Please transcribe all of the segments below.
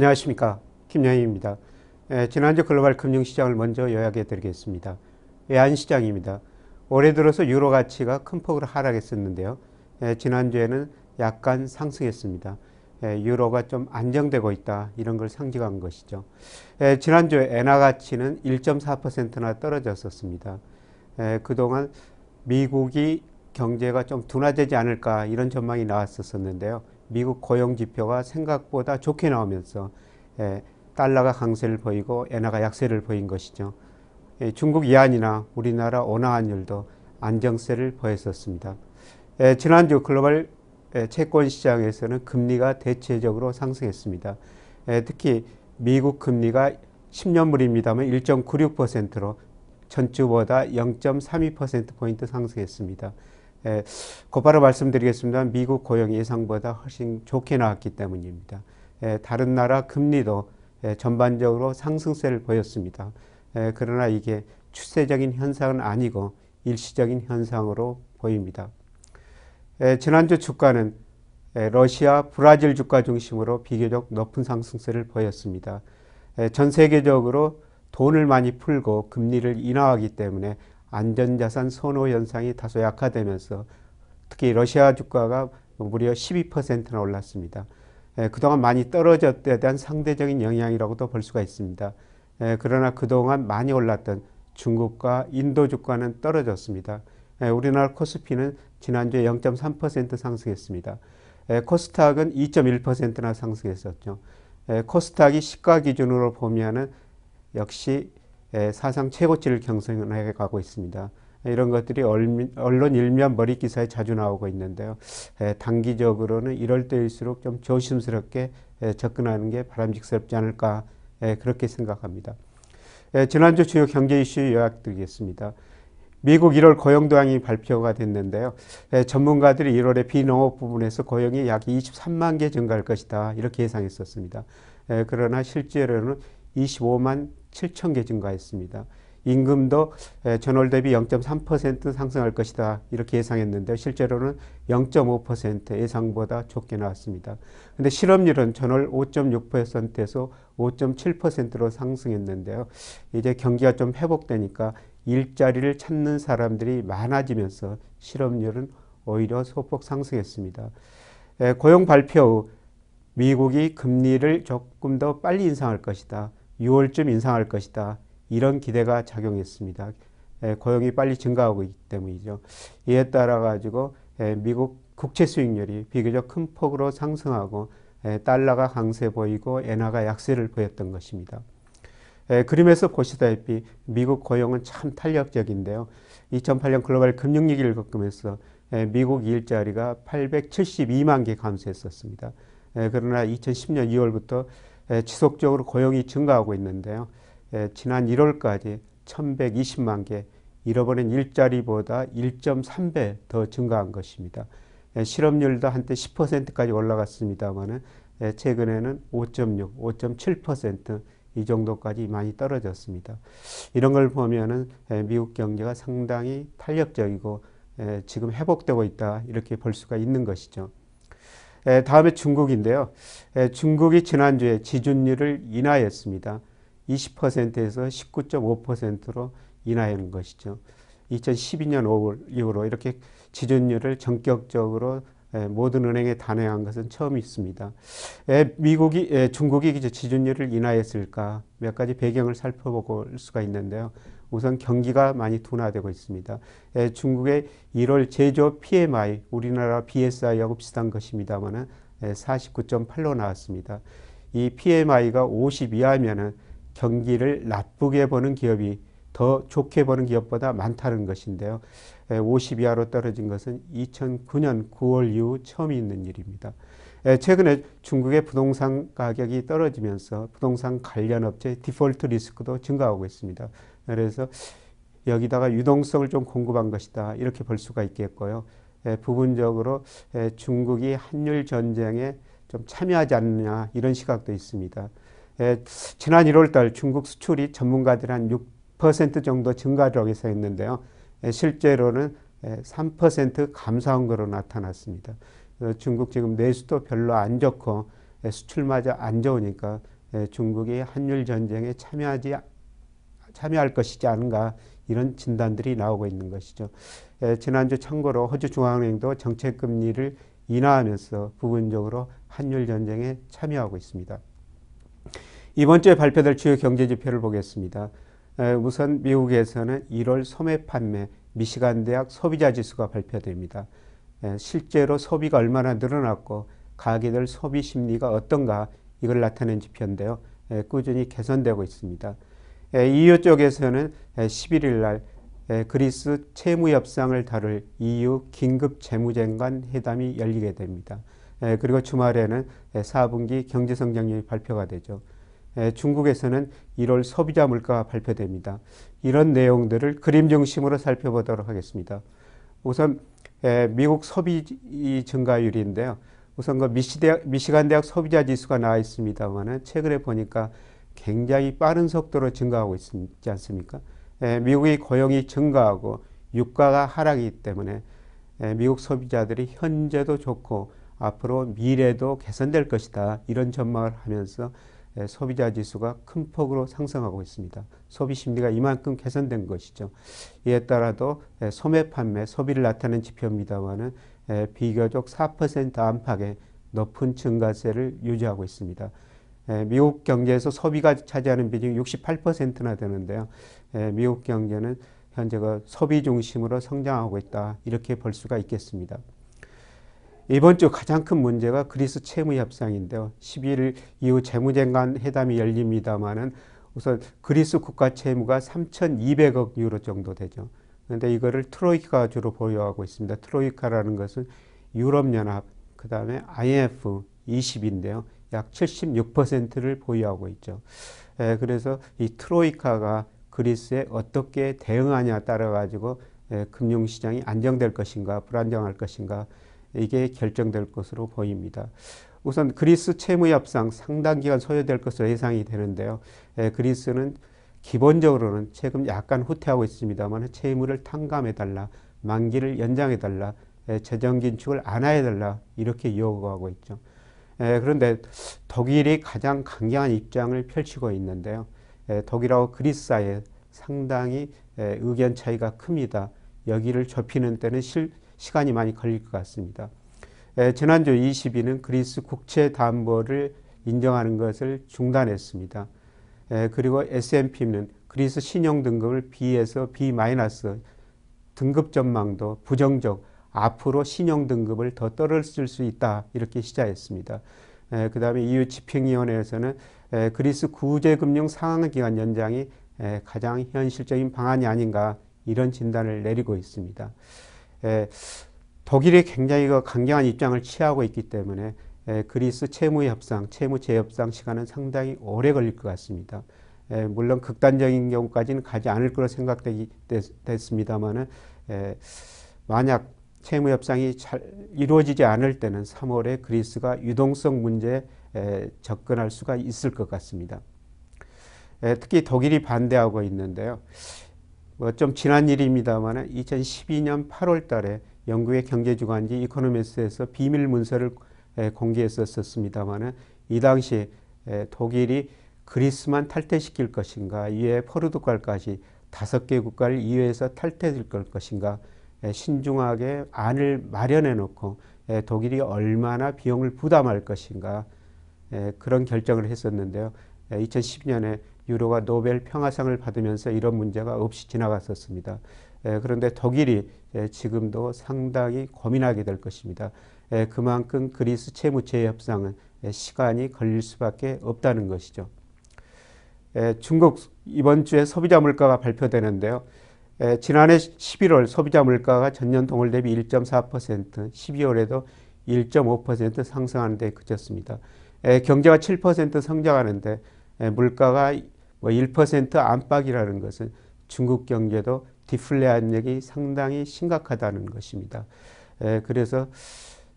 안녕하십니까 김영희입니다. 에, 지난주 글로벌 금융시장을 먼저 요약해 드리겠습니다. 외환시장입니다. 올해 들어서 유로 가치가 큰 폭으로 하락했었는데요. 에, 지난주에는 약간 상승했습니다. 에, 유로가 좀 안정되고 있다 이런 걸 상징한 것이죠. 에, 지난주에 엔화 가치는 1.4%나 떨어졌었습니다. 에, 그동안 미국이 경제가 좀 둔화되지 않을까 이런 전망이 나왔었었는데요. 미국 고용 지표가 생각보다 좋게 나오면서 예, 달러가 강세를 보이고 엔화가 약세를 보인 것이죠. 예, 중국 이안이나 우리나라 원화 환율도 안정세를 보였었습니다. 예, 지난주 글로벌 채권 시장에서는 금리가 대체적으로 상승했습니다. 특히 미국 금리가 10년물입니다만 1.96%로 전주보다 0.32%포인트 상승했습니다. 예, 곧바로 말씀드리겠습니다. 미국 고용 예상보다 훨씬 좋게 나왔기 때문입니다. 예, 다른 나라 금리도 예, 전반적으로 상승세를 보였습니다. 예, 그러나 이게 추세적인 현상은 아니고 일시적인 현상으로 보입니다. 예, 지난주 주가는 예, 러시아, 브라질 주가 중심으로 비교적 높은 상승세를 보였습니다. 예, 전 세계적으로 돈을 많이 풀고 금리를 인하하기 때문에 안전자산 선호 현상이 다소 약화되면서 특히 러시아 주가가 무려 12%나 올랐습니다. 예, 그동안 많이 떨어졌에 대한 상대적인 영향이라고도 볼 수가 있습니다. 예, 그러나 그동안 많이 올랐던 중국과 인도 주가는 떨어졌습니다. 예, 우리나라 코스피는 지난주에 0.3% 상승했습니다. 예, 코스닥은 2.1%나 상승했었죠. 예, 코스닥이 시가 기준으로 보면은 역시 예, 사상 최고치를 경선해 가고 있습니다. 이런 것들이 언론 일면 머리 기사에 자주 나오고 있는데요. 예, 단기적으로는 이럴 때일수록 좀 조심스럽게 예, 접근하는 게 바람직스럽지 않을까 그렇게 생각합니다. 지난주 주요 경제 이슈 요약드리겠습니다. 미국 1월 고용 도양이 발표가 됐는데요. 전문가들이 1월에 비농업 부분에서 고용이 약 23만 개 증가할 것이다 이렇게 예상했었습니다. 그러나 실제로는 25만 7천 개 증가했습니다. 임금도 전월 대비 0.3% 상승할 것이다 이렇게 예상했는데 실제로는 0.5% 예상보다 좋게 나왔습니다. 근데 실업률은 전월 5.6%에서 5.7%로 상승했는데요. 이제 경기가 좀 회복되니까 일자리를 찾는 사람들이 많아지면서 실업률은 오히려 소폭 상승했습니다. 고용 발표 후 미국이 금리를 조금 더 빨리 인상할 것이다. 6월쯤 인상할 것이다. 이런 기대가 작용했습니다. 고용이 빨리 증가하고 있기 때문이죠. 이에 따라 가지고 미국 국채 수익률이 비교적 큰 폭으로 상승하고 달러가 강세 보이고 엔화가 약세를 보였던 것입니다. 그림에서 보시다시피 미국 고용은 참 탄력적인데요. 2008년 글로벌 금융위기를 겪으면서 미국 일자리가 872만 개 감소했었습니다. 그러나 2010년 2월부터 지속적으로 고용이 증가하고 있는데요. 지난 1월까지 1120만 개 잃어버린 일자리보다 1.3배 더 증가한 것입니다. 실업률도 한때 10%까지 올라갔습니다만 최근에는 5.6, 5.7%이 정도까지 많이 떨어졌습니다. 이런 걸 보면은 미국 경제가 상당히 탄력적이고 지금 회복되고 있다 이렇게 볼 수가 있는 것이죠. 다음에 중국인데요. 중국이 지난주에 지준율을 인하했습니다. 20%에서 19.5%로 인하하는 것이죠. 2012년 5월 이후로 이렇게 지준율을 전격적으로 모든 은행에 단행한 것은 처음 있습니다. 미국이 중국이 지준율을 인하했을까 몇 가지 배경을 살펴볼 수가 있는데요. 우선 경기가 많이 둔화되고 있습니다. 예, 중국의 1월 제조 PMI 우리나라 BSI하고 비슷한 것입니다만은 예, 49.8로 나왔습니다. 이 PMI가 50 이하면은 경기를 나쁘게 보는 기업이 더 좋게 보는 기업보다 많다는 것인데요. 50 예, 이하로 떨어진 것은 2009년 9월 이후 처음 있는 일입니다. 예, 최근에 중국의 부동산 가격이 떨어지면서 부동산 관련 업체 디폴트 리스크도 증가하고 있습니다. 그래서 여기다가 유동성을 좀 공급한 것이다. 이렇게 볼 수가 있겠고요. 예, 부분적으로 예, 중국이 한일 전쟁에 좀 참여하지 않느냐 이런 시각도 있습니다. 예, 지난 1월 달 중국 수출이 전문가들 한 6% 정도 증가라고 예상했는데요. 예, 실제로는 3% 예, 감소한 거로 나타났습니다. 중국 지금 내수도 별로 안 좋고 에, 수출마저 안 좋으니까 에, 중국이 한일 전쟁에 참여하지 참여할 것이지 않은가 이런 진단들이 나오고 있는 것이죠. 에, 지난주 참고로 호주 중앙은행도 정책 금리를 인하하면서 부분적으로 한일 전쟁에 참여하고 있습니다. 이번 주에 발표될 주요 경제 지표를 보겠습니다. 에, 우선 미국에서는 1월 소매 판매 미시간 대학 소비자 지수가 발표됩니다. 에, 실제로 소비가 얼마나 늘어났고 가게들 소비 심리가 어떤가 이걸 나타낸 지표인데요. 에, 꾸준히 개선되고 있습니다. EU 쪽에서는 11일 날 그리스 채무 협상을 다룰 EU 긴급 재무장관 회담이 열리게 됩니다. 그리고 주말에는 4분기 경제 성장률이 발표가 되죠. 중국에서는 1월 소비자 물가가 발표됩니다. 이런 내용들을 그림 중심으로 살펴보도록 하겠습니다. 우선 미국 소비 증가율인데요. 우선 그 미시대학, 미시간 대학 소비자 지수가 나와 있습니다만은 최근에 보니까 굉장히 빠른 속도로 증가하고 있지 않습니까? 미국의 고용이 증가하고 유가가 하락이기 때문에 미국 소비자들이 현재도 좋고 앞으로 미래도 개선될 것이다 이런 전망을 하면서 소비자 지수가 큰 폭으로 상승하고 있습니다. 소비 심리가 이만큼 개선된 것이죠. 이에 따라도 소매 판매, 소비를 나타내는 지표입니다만은 비교적 4% 안팎의 높은 증가세를 유지하고 있습니다. 미국 경제에서 소비가 차지하는 비중이 68%나 되는데요. 미국 경제는 현재가 소비 중심으로 성장하고 있다. 이렇게 볼 수가 있겠습니다. 이번 주 가장 큰 문제가 그리스 채무 협상인데요. 11일 이후 재무장관 회담이 열립니다만은 우선 그리스 국가 채무가 3,200억 유로 정도 되죠. 그런데 이거를 트로이카가 주로 보유하고 있습니다. 트로이카라는 것은 유럽연합, 그 다음에 IMF 20인데요. 약 76%를 보유하고 있죠. 에, 그래서 이 트로이카가 그리스에 어떻게 대응하냐 따라 가지고 금융시장이 안정될 것인가 불안정할 것인가 이게 결정될 것으로 보입니다. 우선 그리스 채무 협상 상당 기간 소요될 것으로 예상이 되는데요. 에, 그리스는 기본적으로는 최근 약간 후퇴하고 있습니다만 채무를 탕감해 달라, 만기를 연장해 달라, 재정 긴축을 안 해 달라 이렇게 요구하고 있죠. 에, 그런데 독일이 가장 강경한 입장을 펼치고 있는데요. 에, 독일하고 그리스 사이에 상당히 에, 의견 차이가 큽니다. 여기를 좁히는 때는 실, 시간이 많이 걸릴 것 같습니다. 에, 지난주 22는 그리스 국채 담보를 인정하는 것을 중단했습니다. 에, 그리고 S&P는 그리스 신용 등급을 B에서 B 등급 전망도 부정적 앞으로 신용 등급을 더 떨어질 수 있다 이렇게 시작했습니다. 그 다음에 EU 집행위원회에서는 에, 그리스 구제금융 상환기간 연장이 에, 가장 현실적인 방안이 아닌가 이런 진단을 내리고 있습니다. 에, 독일이 굉장히 그 강경한 입장을 취하고 있기 때문에 에, 그리스 채무 협상, 채무 재협상 시간은 상당히 오래 걸릴 것 같습니다. 에, 물론 극단적인 경우까지는 가지 않을 거로 생각되기 됐습니다만은 만약 채무 협상이 잘 이루어지지 않을 때는 3월에 그리스가 유동성 문제에 접근할 수가 있을 것 같습니다. 특히 독일이 반대하고 있는데요. 뭐 좀 지난 일입니다만 2012년 8월 달에 영국의 경제주간지 이코노미스에서 비밀 문서를 공개했었습니다만 이 당시 독일이 그리스만 탈퇴시킬 것인가 이에 포르투갈까지 다섯 개 국가를 이외에서 탈퇴될 것인가 신중하게 안을 마련해 놓고 독일이 얼마나 비용을 부담할 것인가 그런 결정을 했었는데요. 2010년에 유로가 노벨 평화상을 받으면서 이런 문제가 없이 지나갔었습니다. 그런데 독일이 지금도 상당히 고민하게 될 것입니다. 그만큼 그리스 채무제 협상은 시간이 걸릴 수밖에 없다는 것이죠. 중국 이번 주에 소비자 물가가 발표되는데요. 지난해 11월 소비자 물가가 전년 동월 대비 1.4%, 12월에도 1.5% 상승하는 데 그쳤습니다. 경제가 7% 성장하는데 물가가 뭐1% 안팎이라는 것은 중국 경제도 디플레 압력이 상당히 심각하다는 것입니다. 그래서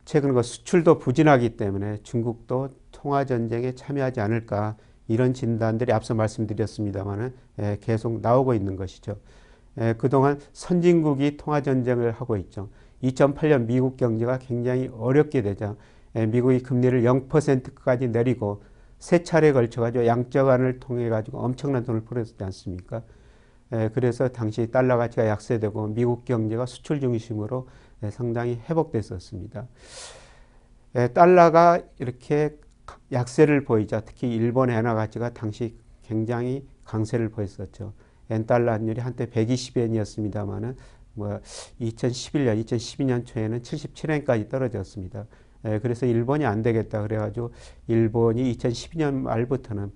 최근 그 수출도 부진하기 때문에 중국도 통화 전쟁에 참여하지 않을까 이런 진단들이 앞서 말씀드렸습니다만은 계속 나오고 있는 것이죠. 그동안 선진국이 통화 전쟁을 하고 있죠. 2008년 미국 경제가 굉장히 어렵게 되자 예, 미국이 금리를 0%까지 내리고 세 차례 걸쳐 가지고 양적완을 통해 가지고 엄청난 돈을 풀었지 않습니까? 예, 그래서 당시 달러 가치가 약세되고 미국 경제가 수출 중심으로 예, 상당히 회복됐었습니다. 예, 달러가 이렇게 약세를 보이자 특히 일본 엔화 가치가 당시 굉장히 강세를 보였었죠. 엔달러 환율이 한때 120엔이었습니다만은 뭐 2011년, 2012년 초에는 77엔까지 떨어졌습니다. 예, 그래서 일본이 안 되겠다 그래가지고 일본이 2012년 말부터는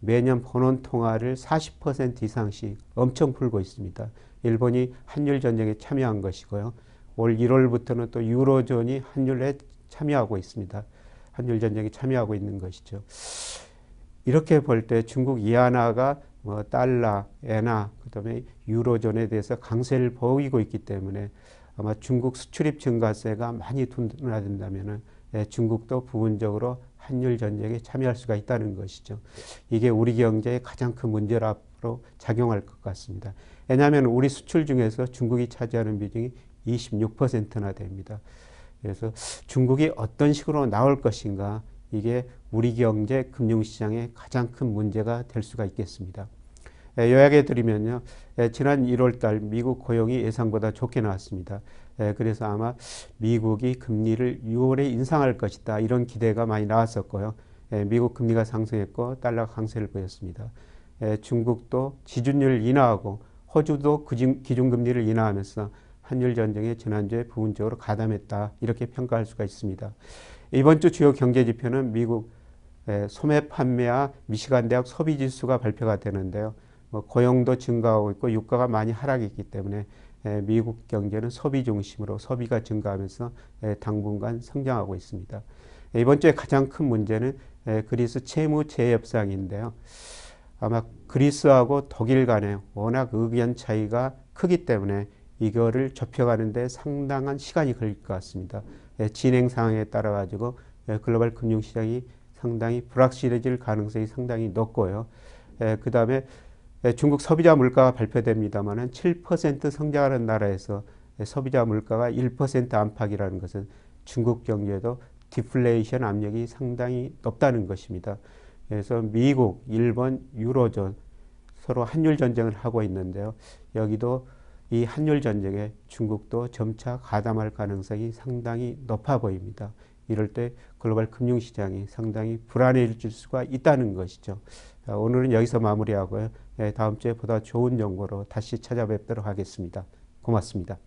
매년 본원 통화를 40% 이상씩 엄청 풀고 있습니다. 일본이 한일 전쟁에 참여한 것이고요. 올 1월부터는 또 유로존이 한일에 참여하고 있습니다. 한일 전쟁에 참여하고 있는 것이죠. 이렇게 볼 때 중국 이안화가 뭐 달러, 엔화, 그다음에 유로존에 대해서 강세를 보이고 있기 때문에 아마 중국 수출입 증가세가 많이 둔화된다면은 예, 중국도 부분적으로 한일 전쟁에 참여할 수가 있다는 것이죠. 이게 우리 경제의 가장 큰 문제로 작용할 것 같습니다. 왜냐하면 우리 수출 중에서 중국이 차지하는 비중이 26%나 됩니다. 그래서 중국이 어떤 식으로 나올 것인가 이게 우리 경제 금융시장의 가장 큰 문제가 될 수가 있겠습니다. 예, 요약해 드리면요. 예, 지난 1월 달 미국 고용이 예상보다 좋게 나왔습니다. 예, 그래서 아마 미국이 금리를 6월에 인상할 것이다. 이런 기대가 많이 나왔었고요. 미국 금리가 상승했고 달러 강세를 보였습니다. 중국도 지준율 인하하고 호주도 기준금리를 인하하면서 한일 전쟁에 지난주에 부분적으로 가담했다. 이렇게 평가할 수가 있습니다. 이번 주 주요 경제 지표는 미국 소매 판매와 미시간 대학 소비 지수가 발표가 되는데요. 뭐 고용도 증가하고 있고 유가가 많이 하락했기 때문에 미국 경제는 소비 중심으로 소비가 증가하면서 당분간 성장하고 있습니다. 이번 주에 가장 큰 문제는 그리스 채무 재협상인데요. 아마 그리스하고 독일 간에 워낙 의견 차이가 크기 때문에 이거를 좁혀가는데 상당한 시간이 걸릴 것 같습니다. 진행 상황에 따라 가지고 글로벌 금융시장이 상당히 불확실해질 가능성이 상당히 높고요. 그 다음에 중국 소비자 물가가 발표됩니다만은 7% 성장하는 나라에서 소비자 물가가 1% 안팎이라는 것은 중국 경제도 디플레이션 압력이 상당히 높다는 것입니다. 그래서 미국, 일본, 유로존 서로 한율 전쟁을 하고 있는데요. 여기도 이 한율 전쟁에 중국도 점차 가담할 가능성이 상당히 높아 보입니다. 이럴 때 글로벌 금융시장이 상당히 불안해질 수가 있다는 것이죠. 오늘은 여기서 마무리하고요. 네, 다음 주에 보다 좋은 정보로 다시 찾아뵙도록 하겠습니다. 고맙습니다.